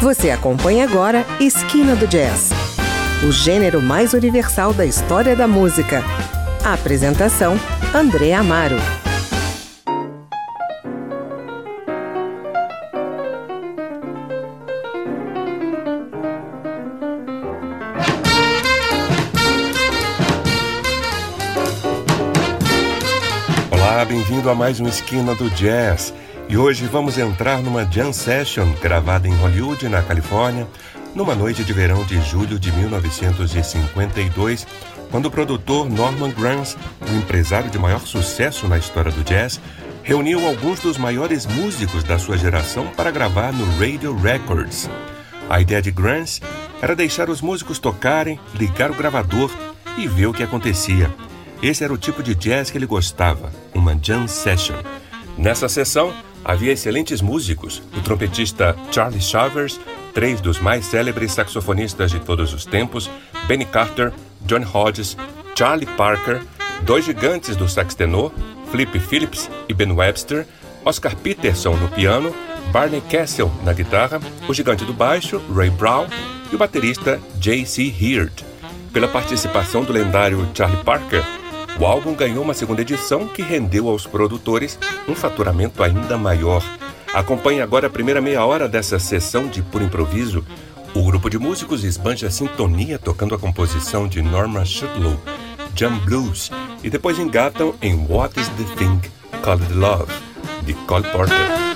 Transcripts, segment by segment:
Você acompanha agora Esquina do Jazz, o gênero mais universal da história da música. A apresentação: André Amaro. Olá, bem-vindo a mais uma Esquina do Jazz. E hoje vamos entrar numa jam session gravada em Hollywood, na Califórnia, numa noite de verão de julho de 1952, quando o produtor Norman Granz, o empresário de maior sucesso na história do jazz, reuniu alguns dos maiores músicos da sua geração para gravar no Radio Records. A ideia de Granz era deixar os músicos tocarem, ligar o gravador e ver o que acontecia. Esse era o tipo de jazz que ele gostava, uma jam session. Nessa sessão, havia excelentes músicos, o trompetista Charlie Shavers, três dos mais célebres saxofonistas de todos os tempos, Benny Carter, John Hodges, Charlie Parker, dois gigantes do sax tenor, Flip Phillips e Ben Webster, Oscar Peterson no piano, Barney Kessel na guitarra, o gigante do baixo, Ray Brown, e o baterista J.C. Heard. Pela participação do lendário Charlie Parker, o álbum ganhou uma segunda edição que rendeu aos produtores um faturamento ainda maior. Acompanhe agora a primeira meia hora dessa sessão de puro improviso. O grupo de músicos esbanja a sintonia tocando a composição de Norma Shutlow, Jam Blues, e depois engatam em What is the Thing Called Love, de Cole Porter.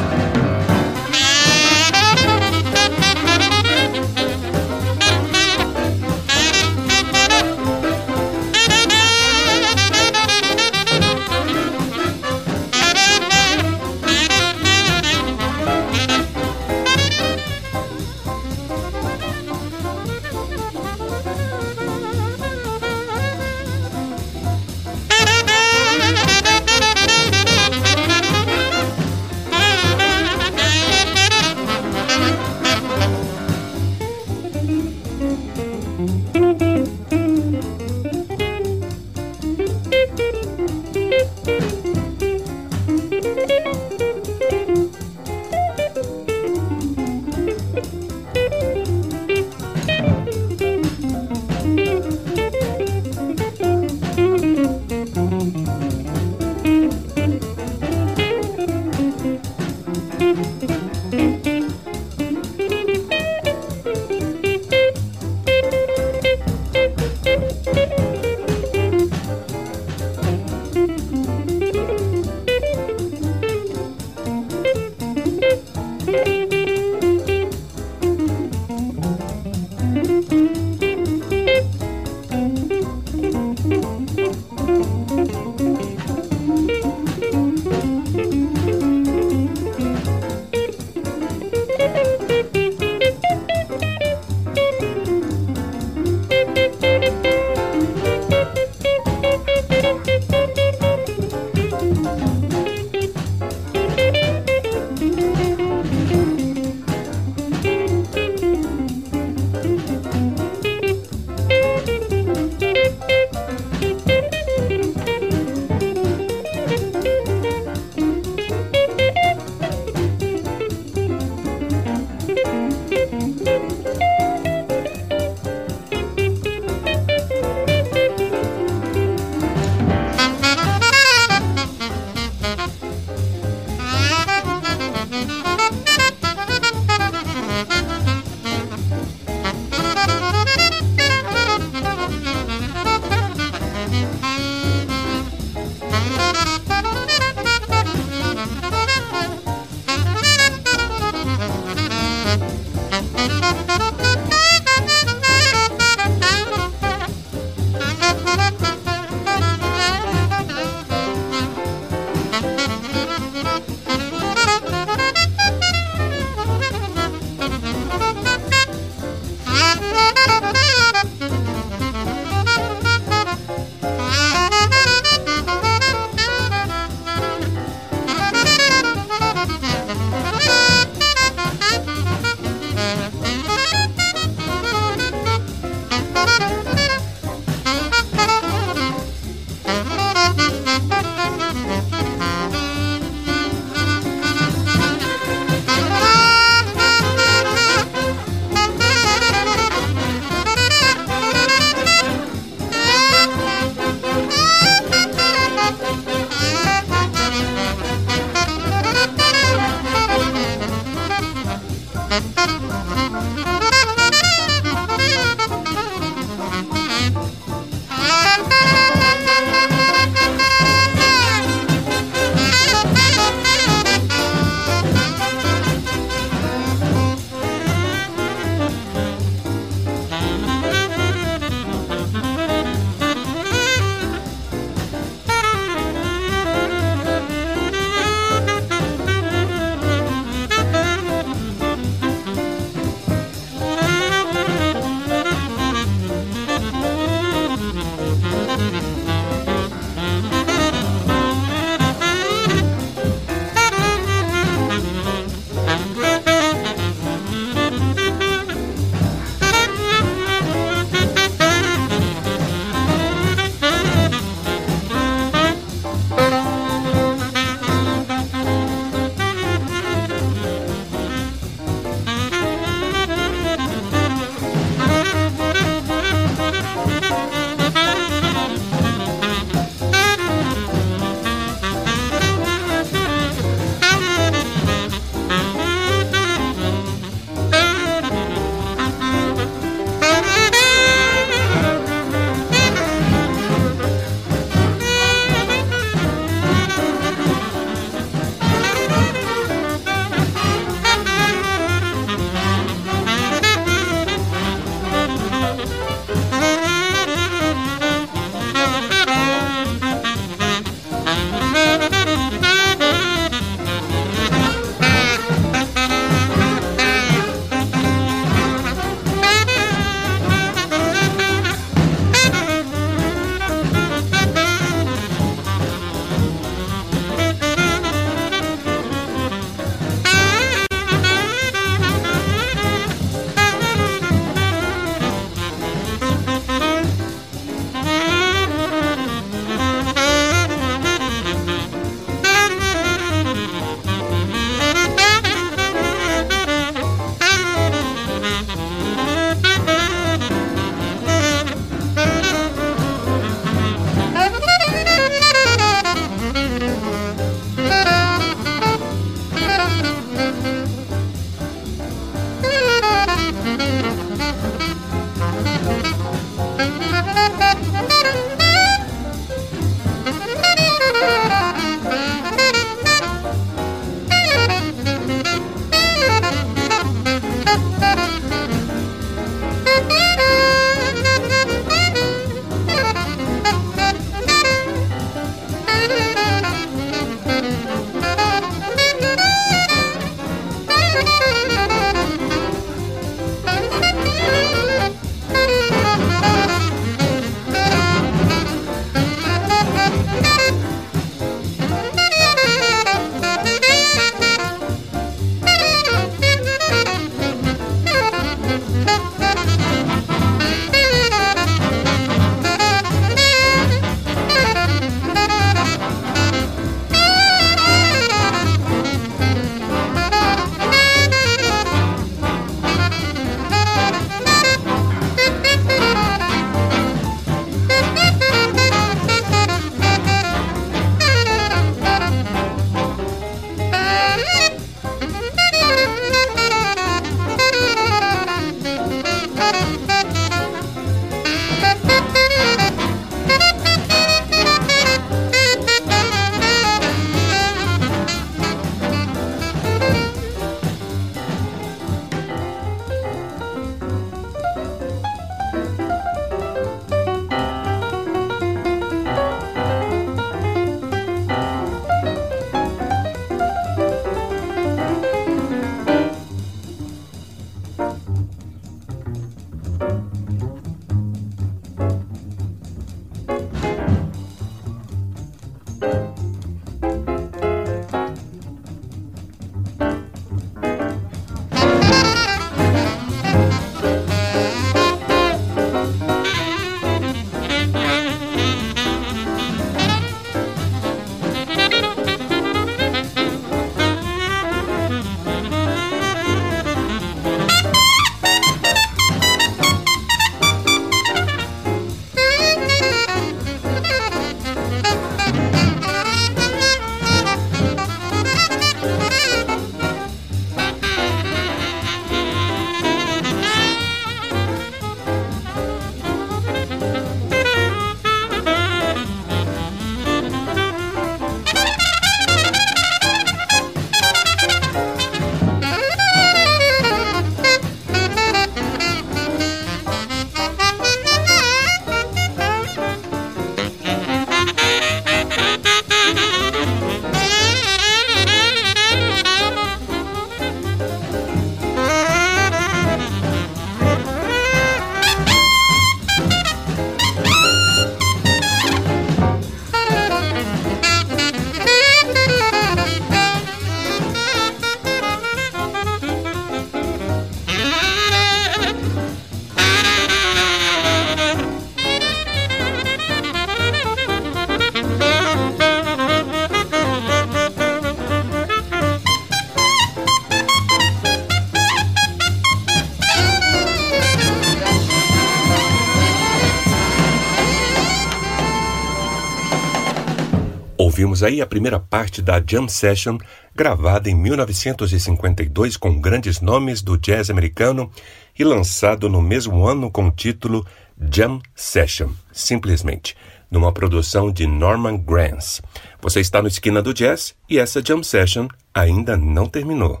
Ouvimos aí a primeira parte da Jam Session, gravada em 1952 com grandes nomes do jazz americano e lançado no mesmo ano com o título Jam Session, simplesmente, numa produção de Norman Granz. Você está no Esquina do Jazz e essa Jam Session ainda não terminou.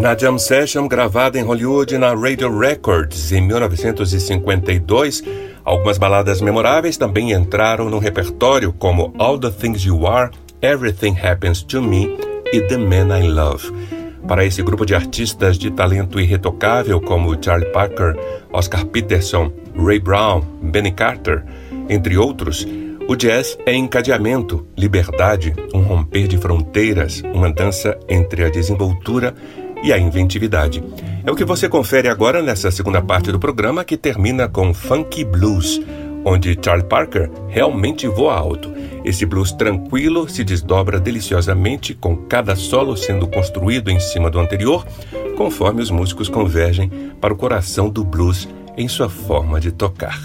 Na Jam Session, gravada em Hollywood na Radio Records em 1952, algumas baladas memoráveis também entraram no repertório, como All the Things You Are, Everything Happens to Me e The Man I Love. Para esse grupo de artistas de talento irretocável como Charlie Parker, Oscar Peterson, Ray Brown, Benny Carter, entre outros, o jazz é encadeamento, liberdade, um romper de fronteiras, uma dança entre a desenvoltura e a inventividade. É o que você confere agora nessa segunda parte do programa que termina com Funky Blues, onde Charlie Parker realmente voa alto. Esse blues tranquilo se desdobra deliciosamente com cada solo sendo construído em cima do anterior, conforme os músicos convergem para o coração do blues em sua forma de tocar.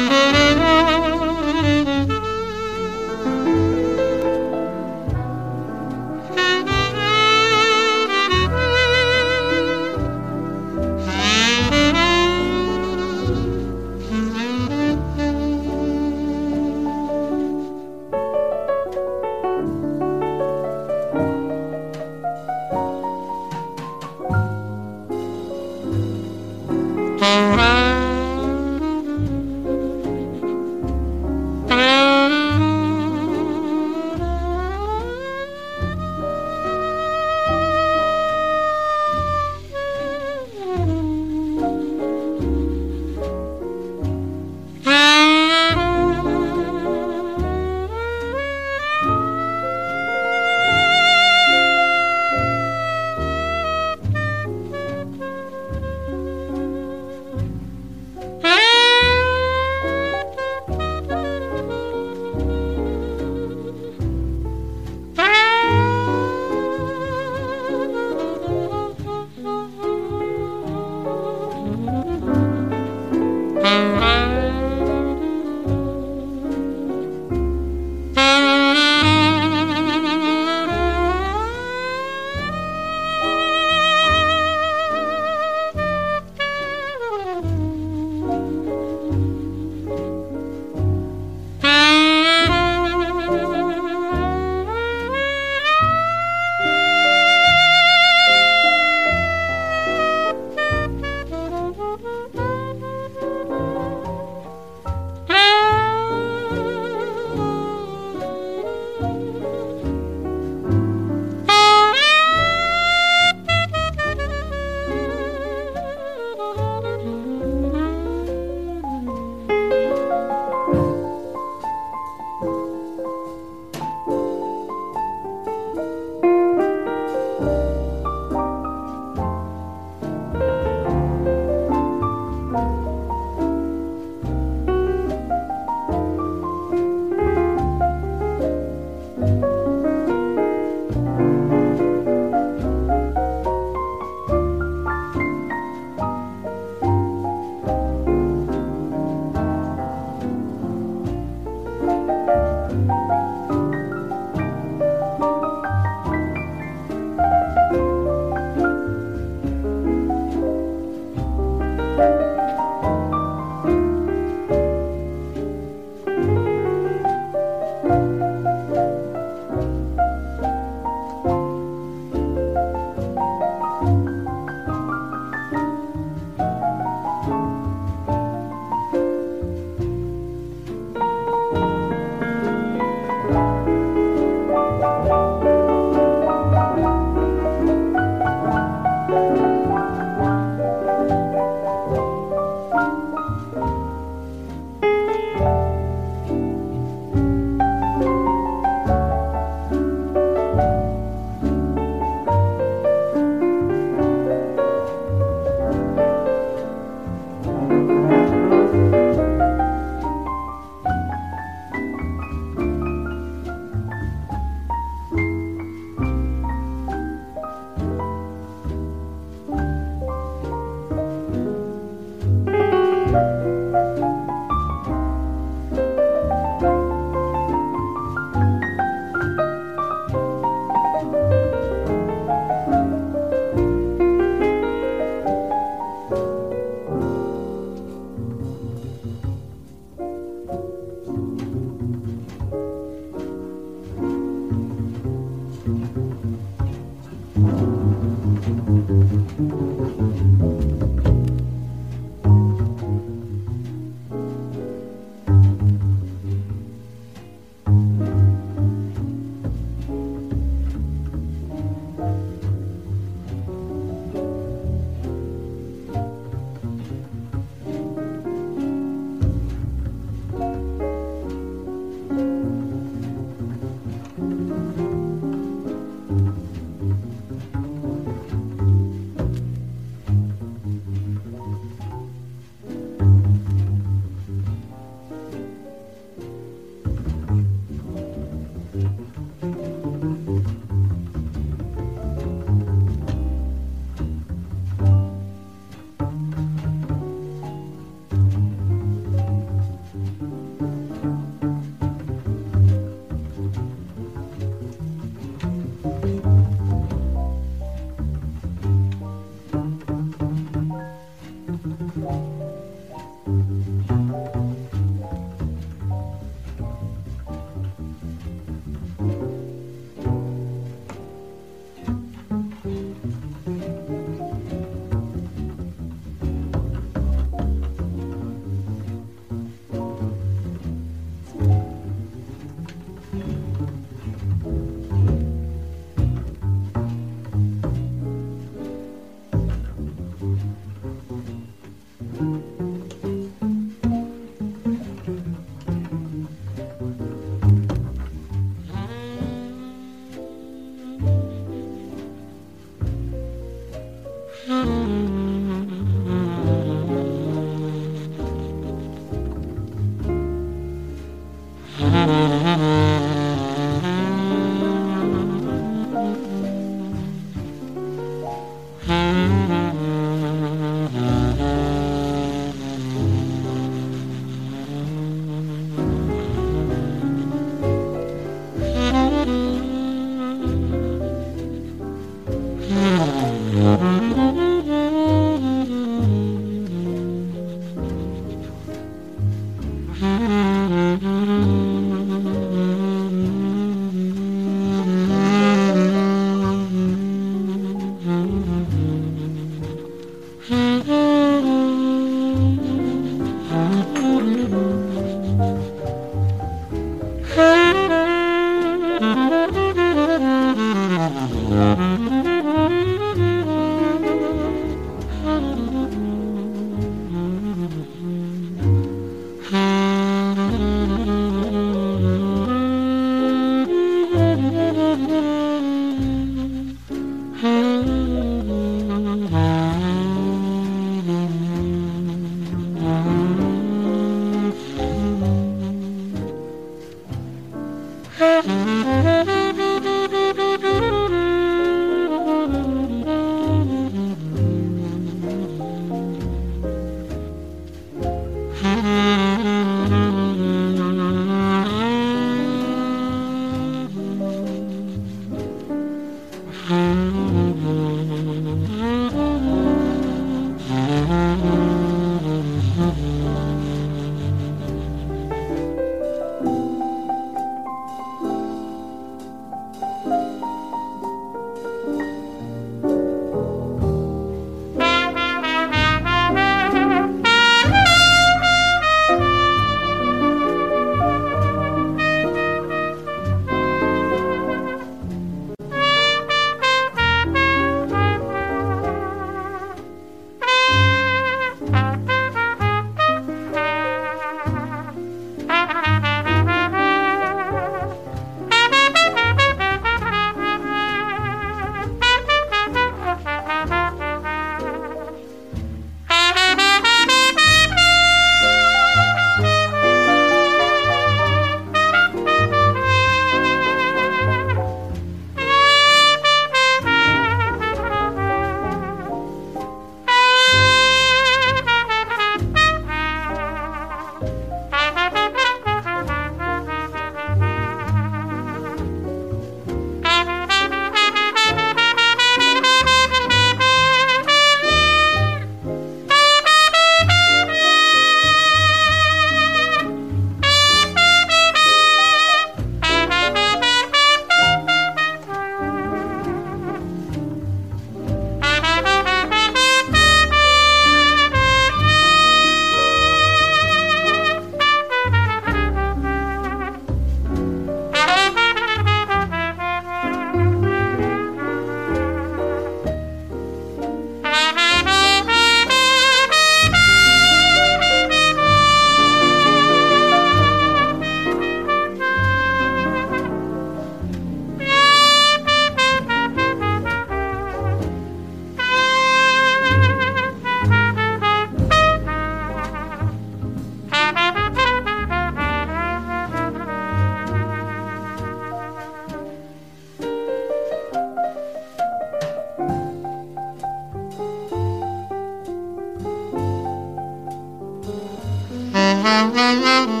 Mm-hmm.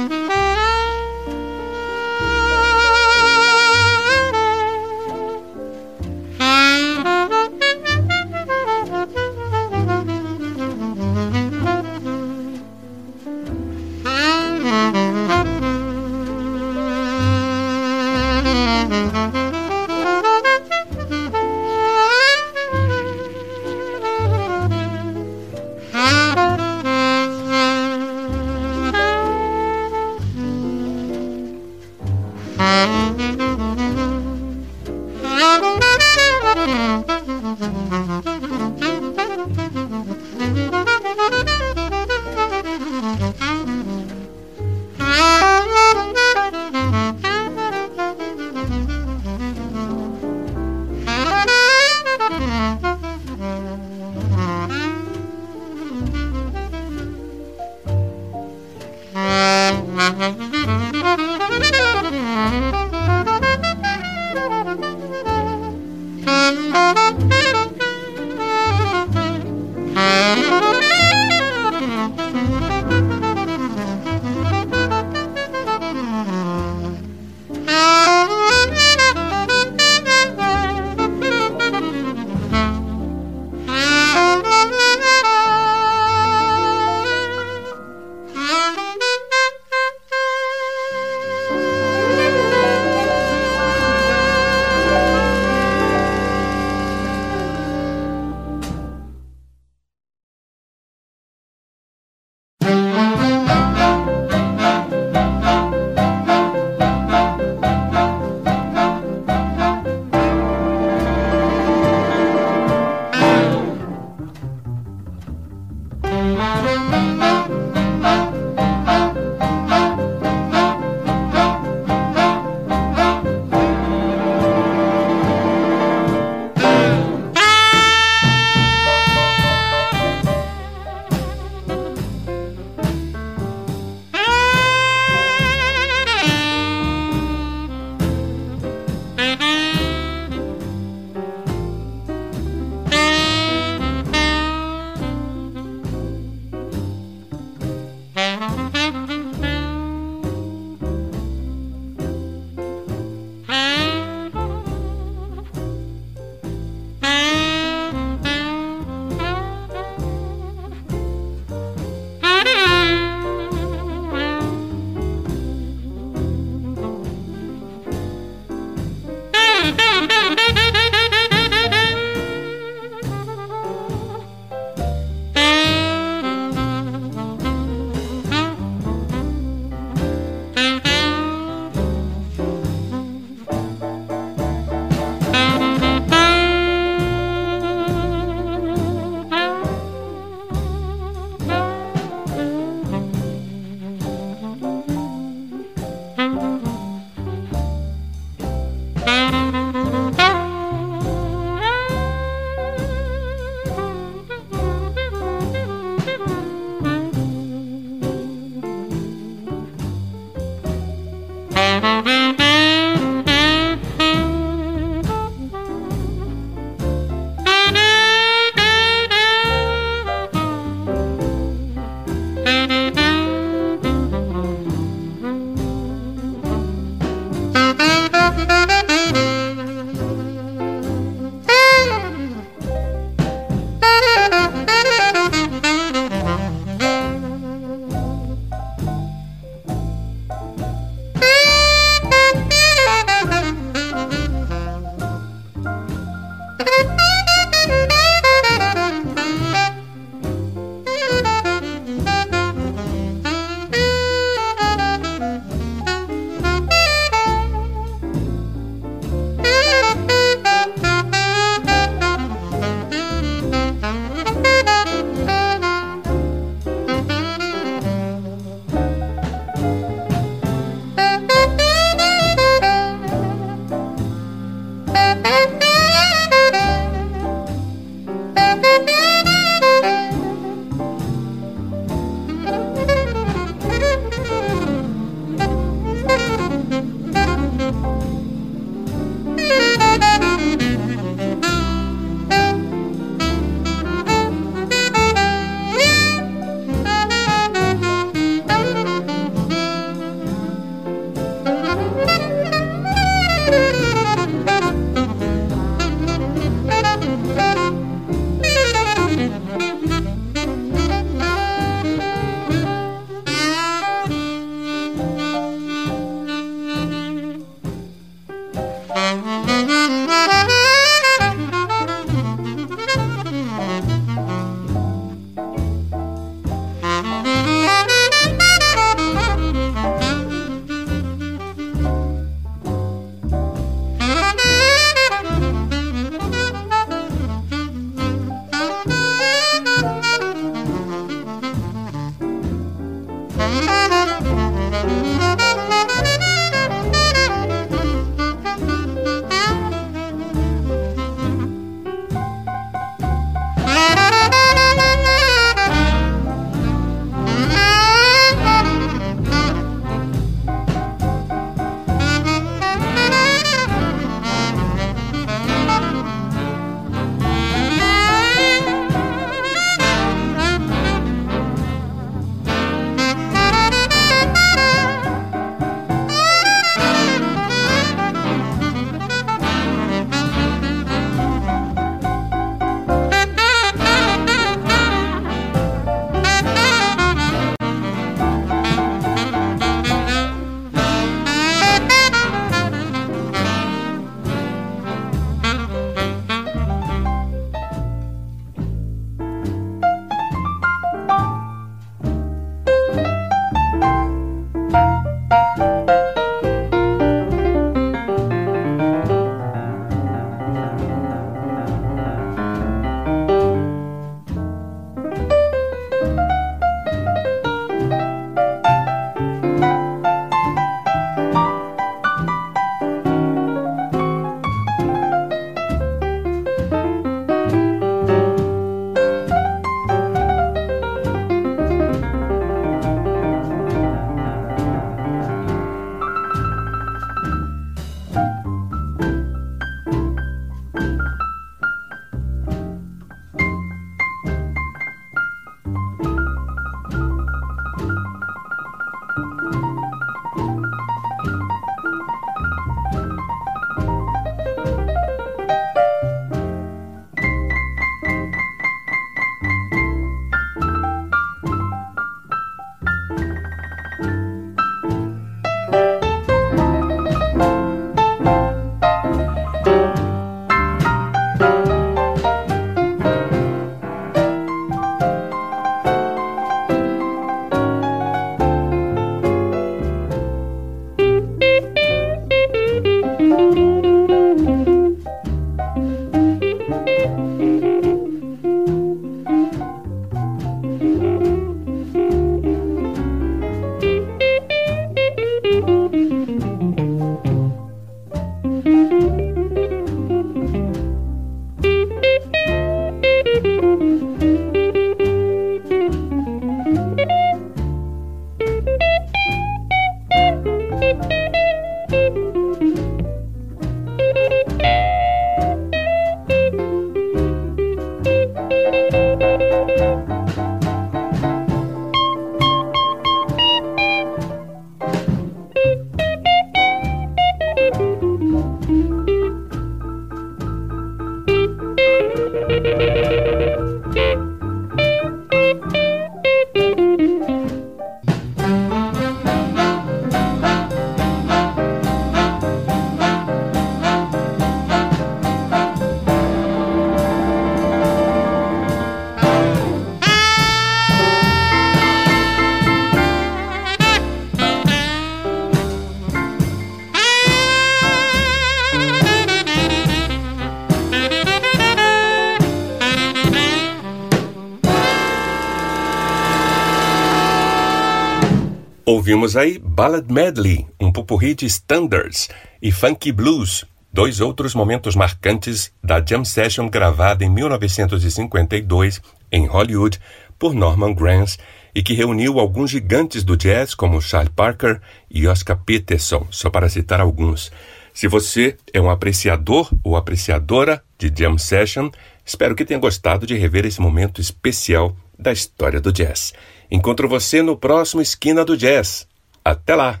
Ouvimos aí Ballad Medley, um pupurri de standards, e Funky Blues, dois outros momentos marcantes da Jam Session gravada em 1952 em Hollywood por Norman Granz e que reuniu alguns gigantes do jazz como Charlie Parker e Oscar Peterson, só para citar alguns. Se você é um apreciador ou apreciadora de Jam Session, espero que tenha gostado de rever esse momento especial da história do jazz. Encontro você no próximo Esquina do Jazz. Até lá!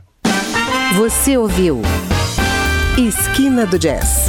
Você ouviu Esquina do Jazz